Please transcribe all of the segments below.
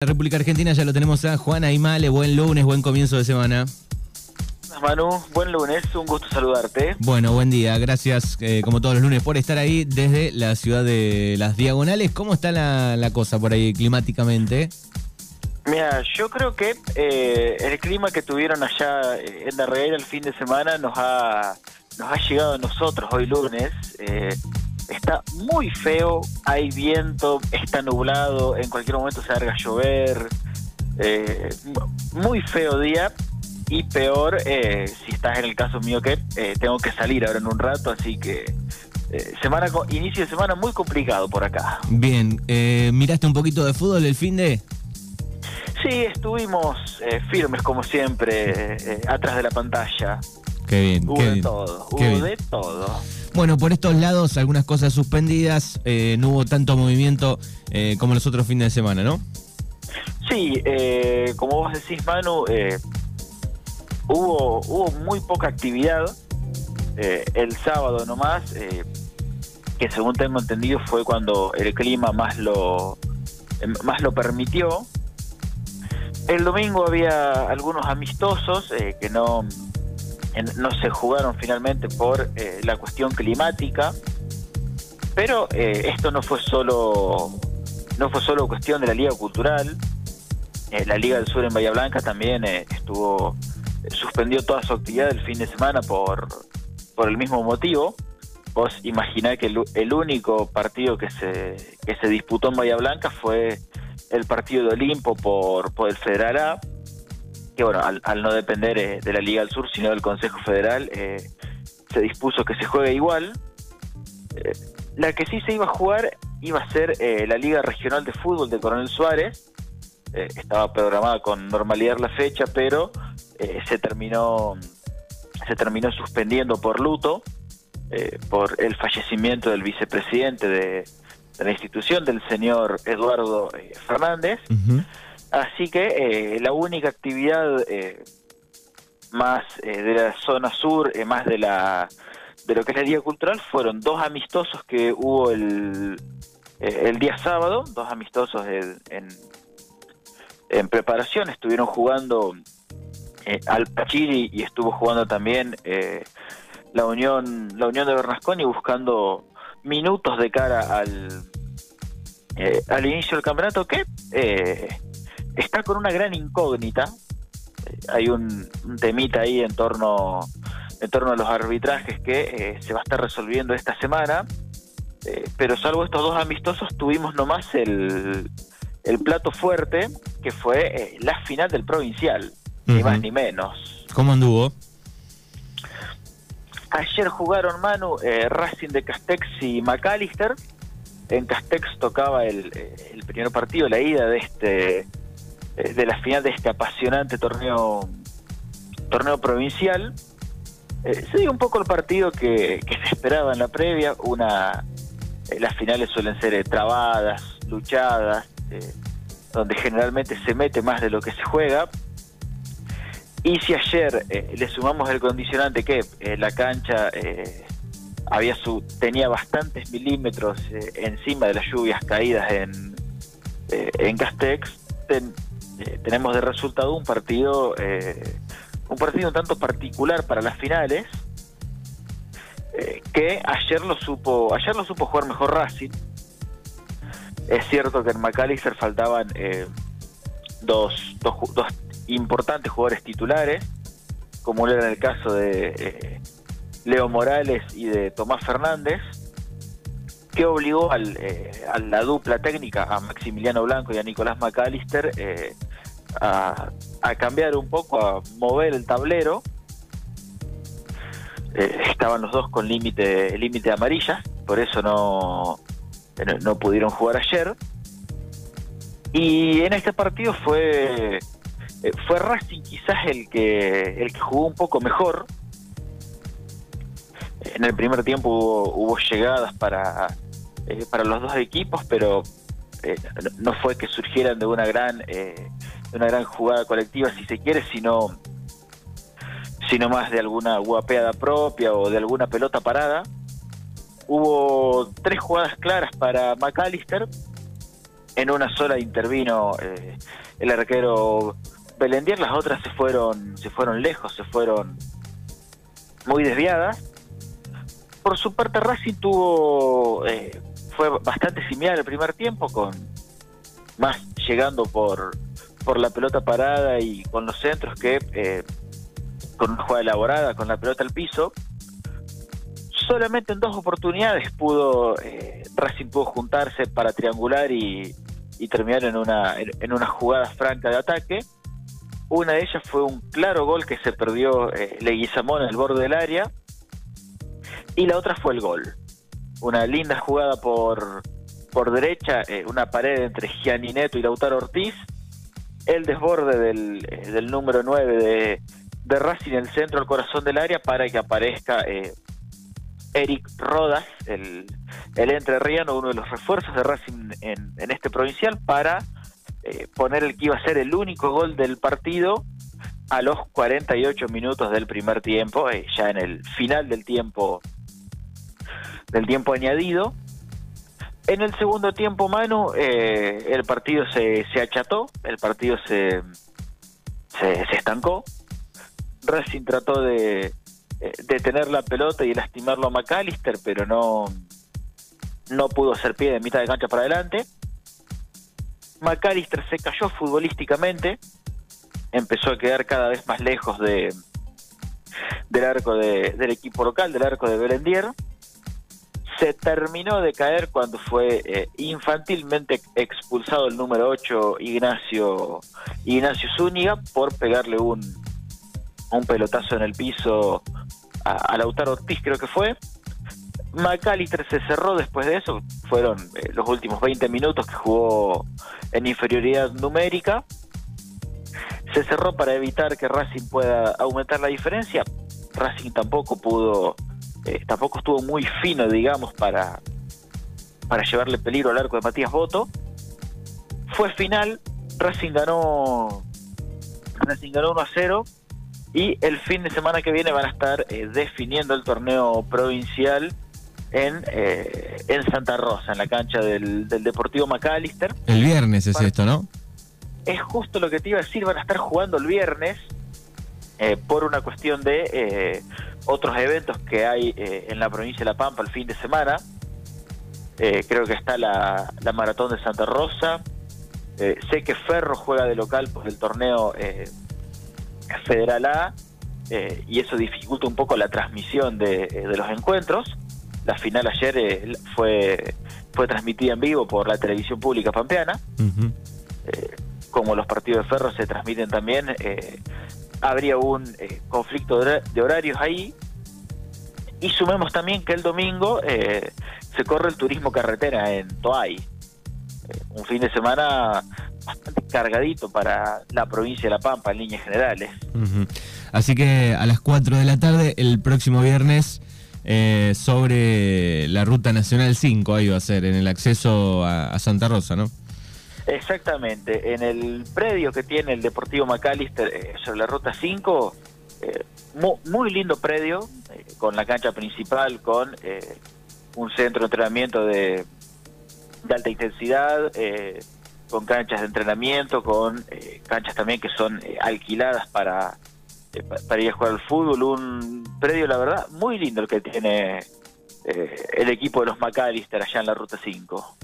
La República Argentina ya lo tenemos a Juan Aymale. Buen lunes, buen comienzo de semana. Manu, buen lunes, un gusto saludarte. Bueno, buen día. Gracias, eh, como todos los lunes, por estar ahí desde la ciudad de Las Diagonales. ¿Cómo está la, cosa por ahí climáticamente? Mira, yo creo que eh, el clima que tuvieron allá en la Reguera el fin de semana nos ha, nos ha llegado a nosotros hoy lunes. Eh, está muy feo, hay viento, está nublado, en cualquier momento se larga a llover, eh, muy feo día y peor eh, si estás en el caso mío que eh, tengo que salir ahora en un rato, así que semana inicio de semana muy complicado por acá. Bien, ¿miraste un poquito de fútbol el fin de...? Sí, estuvimos firmes como siempre, atrás de la pantalla. Qué bien. Hubo de todo, hubo de todo. Bueno, por estos lados algunas cosas suspendidas, eh, no hubo tanto movimiento eh, como los otros fines de semana, ¿no? Sí, eh, como vos decís, Manu, hubo, hubo muy poca actividad el sábado nomás, que según tengo entendido fue cuando el clima más lo, más lo permitió. El domingo había algunos amistosos que no no se jugaron finalmente por eh, la cuestión climática, pero eh, esto no fue solo no fue solo cuestión de la Liga Cultural, eh, la Liga del Sur en Bahía Blanca también estuvo suspendió toda su actividad el fin de semana por por el mismo motivo. Vos imaginá que el, único partido que se que se disputó en Bahía Blanca fue el partido de Olimpo por, por el Federal A que bueno, al, no depender eh, de la Liga del Sur, sino del Consejo Federal, eh, se dispuso que se juegue igual. Eh, la que sí se iba a jugar iba a ser la Liga Regional de Fútbol de Coronel Suárez. estaba programada con normalidad la fecha, pero se terminó se terminó suspendiendo por luto por el fallecimiento del vicepresidente de, la institución, del señor Eduardo Fernández. Así que eh, la única actividad eh, más eh, de la zona sur, más de la de lo que es la Día Cultural, fueron dos amistosos que hubo el, el día sábado, dos amistosos en, en preparación, estuvieron jugando al Pachiri y estuvo jugando también la Unión la Unión de Bernasconi buscando minutos de cara al al inicio del campeonato que está con una gran incógnita. Eh, hay un, temita ahí en torno, en torno a los arbitrajes que eh, se va a estar resolviendo esta semana. Eh, pero salvo estos dos amistosos, tuvimos nomás el, el plato fuerte, que fue la final del provincial, ni más ni menos. ¿Cómo anduvo? Ayer jugaron Manu, Racing de Castex y McAllister. En Castex tocaba el, el primer partido, la ida de este eh, de la final de este apasionante torneo torneo provincial. Eh, se dio un poco el partido que, se esperaba en la previa. Una, eh, las finales suelen ser trabadas, luchadas, donde generalmente se mete más de lo que se juega. Y si ayer le sumamos el condicionante que la cancha había su, tenía bastantes milímetros encima de las lluvias caídas en, en Castex, eh, tenemos de resultado un partido eh, un partido un tanto particular para las finales eh, que ayer lo supo ayer lo supo jugar mejor Racing. Es cierto que en McAllister faltaban dos, dos, dos, importantes jugadores titulares como era en el caso de Leo Morales y de Tomás Fernández que obligó al, a la dupla técnica, a Maximiliano Blanco y a Nicolás McAllister, eh, a, cambiar un poco, a mover el tablero. Eh, estaban los dos con límite límite amarilla, por eso no, no, pudieron jugar ayer. Y en este partido fue eh, fue Racing quizás el que el que jugó un poco mejor. En el primer tiempo hubo, llegadas para, eh, para los dos equipos, pero no fue que surgieran de una gran una gran jugada colectiva si se quiere, sino, sino más de alguna guapeada propia o de alguna pelota parada. Hubo tres jugadas claras para McAllister, en una sola intervino el arquero Belendier, las otras se fueron, se fueron lejos, se fueron muy desviadas. Por su parte Racing tuvo fue bastante similar el primer tiempo, con más llegando por, por la pelota parada y con los centros que con una jugada elaborada, con la pelota al piso solamente en dos oportunidades pudo eh, Racing pudo juntarse para triangular y, terminar en una en una jugada franca de ataque. Una de ellas fue un claro gol que se perdió eh, Leguizamón el borde del área y la otra fue el gol. Una linda jugada por por derecha, eh, una pared entre Gianineto y Lautaro Ortiz, el desborde del, eh, del número 9 de, de Racing en el centro, al corazón del área, para que aparezca eh, Eric Rodas, el, el entrerriano, uno de los refuerzos de Racing en, este provincial, para eh, poner el que iba a ser el único gol del partido a los 48 minutos del primer tiempo, ya en el final del tiempo del tiempo añadido. En el segundo tiempo, Manu, eh, el partido se, se acható, el partido se, se, estancó. Racing trató de, eh, detener la pelota y lastimarlo a McAllister, pero no, no pudo hacer pie de mitad de cancha para adelante. McAllister se cayó futbolísticamente, empezó a quedar cada vez más lejos de del arco del equipo local, del arco de Berendier. Se terminó de caer cuando fue eh, infantilmente expulsado el número 8 Ignacio Ignacio Zúñiga por pegarle un, un pelotazo en el piso a, Lautaro Ortiz creo que fue. McAllister se cerró después de eso, fueron eh, los últimos 20 minutos que jugó en inferioridad numérica. Se cerró para evitar que Racing pueda aumentar la diferencia. Racing tampoco pudo, eh, tampoco estuvo muy fino, digamos, para, para llevarle peligro al arco de Matías Boto. Fue final, Racing ganó, Racing ganó 1 a 0 y el fin de semana que viene van a estar eh, definiendo el torneo provincial en, eh, en Santa Rosa, en la cancha del, Deportivo McAllister. El viernes es esto, ¿no? Es justo lo que te iba a decir, van a estar jugando el viernes eh, por una cuestión de otros eventos que hay en la provincia de La Pampa el fin de semana. creo que está la, la Maratón de Santa Rosa. sé que Ferro juega de local por el torneo Federal A eh, y eso dificulta un poco la transmisión de, los encuentros. La final ayer eh, fue, fue transmitida en vivo por la televisión pública pampeana. Eh, como los partidos de Ferro se transmiten también, habría un conflicto de horarios ahí. Y sumemos también que el domingo se corre el turismo carretera en Toay. un fin de semana bastante cargadito para la provincia de La Pampa en líneas generales. Así que a las 4 de la tarde, el próximo viernes, eh, sobre la Ruta Nacional 5, ahí va a ser, en el acceso a, Santa Rosa, ¿no? Exactamente, en el predio que tiene el Deportivo McAllister eh, sobre la Ruta 5, eh, muy, lindo predio, con la cancha principal, con un centro de entrenamiento de, de alta intensidad, con canchas de entrenamiento, con eh, canchas también que son eh, alquiladas para, eh, para ir a jugar al fútbol. Un predio, la verdad, muy lindo el que tiene el equipo de los McAllister allá en la Ruta 5.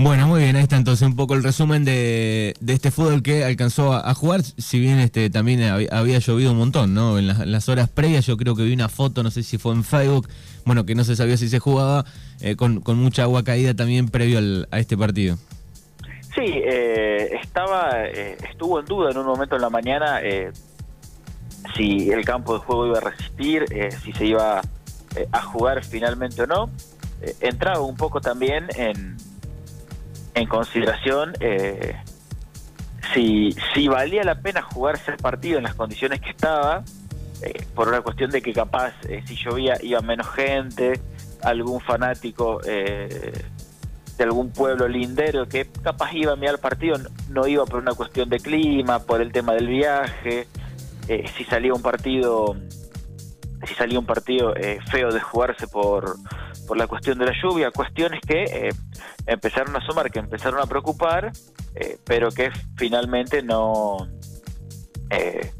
Bueno, muy bien, ahí está entonces un poco el resumen de, de este fútbol que alcanzó a, jugar, si bien este también había, llovido un montón, ¿no? En las, horas previas yo creo que vi una foto, no sé si fue en Facebook, bueno, que no se sabía si se jugaba, con, con, mucha agua caída también previo a este partido. Sí, eh, estaba, eh, estuvo en duda en un momento en la mañana eh, si el campo de juego iba a resistir, si se iba a jugar finalmente o no. entraba un poco también en, en consideración si, si valía la pena jugarse el partido en las condiciones que estaba, por una cuestión de que capaz si llovía iba menos gente, algún fanático de algún pueblo lindero que capaz iba a mirar el partido, no iba por una cuestión de clima, por el tema del viaje, eh, si salía un partido, si salía un partido eh, feo de jugarse por, por la cuestión de la lluvia, cuestiones que eh, empezaron a sumar, que empezaron a preocupar, eh, pero que finalmente no, eh,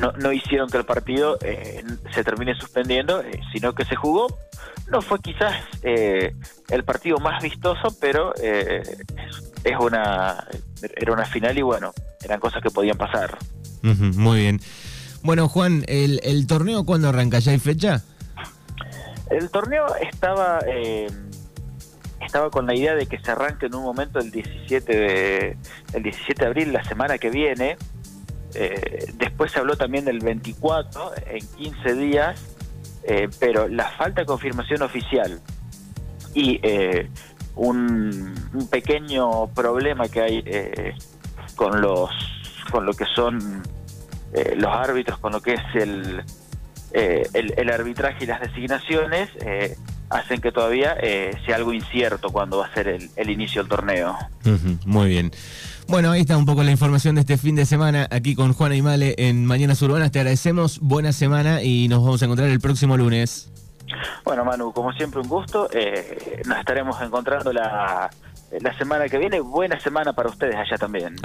no, no, hicieron que el partido se termine suspendiendo, sino que se jugó. No fue quizás el partido más vistoso, pero es una era una final y bueno, eran cosas que podían pasar. muy bien. Bueno, Juan, ¿el, el torneo cuándo arranca? ¿Ya hay fecha? El torneo estaba eh, estaba con la idea de que se arranque en un momento el 17 de, el 17 de abril, la semana que viene. Eh, después se habló también del 24, en 15 días, eh, pero la falta de confirmación oficial y un, un, pequeño problema que hay con los con lo que son los árbitros, con lo que es el eh, el, arbitraje y las designaciones eh, hacen que todavía eh, sea algo incierto cuando va a ser el, inicio del torneo. muy bien. Bueno, ahí está un poco la información de este fin de semana aquí con Juana Imale en Mañanas Urbanas. Te agradecemos, buena semana y nos vamos a encontrar el próximo lunes. Bueno, Manu, como siempre un gusto. nos estaremos encontrando la, la semana que viene. Buena semana para ustedes allá también.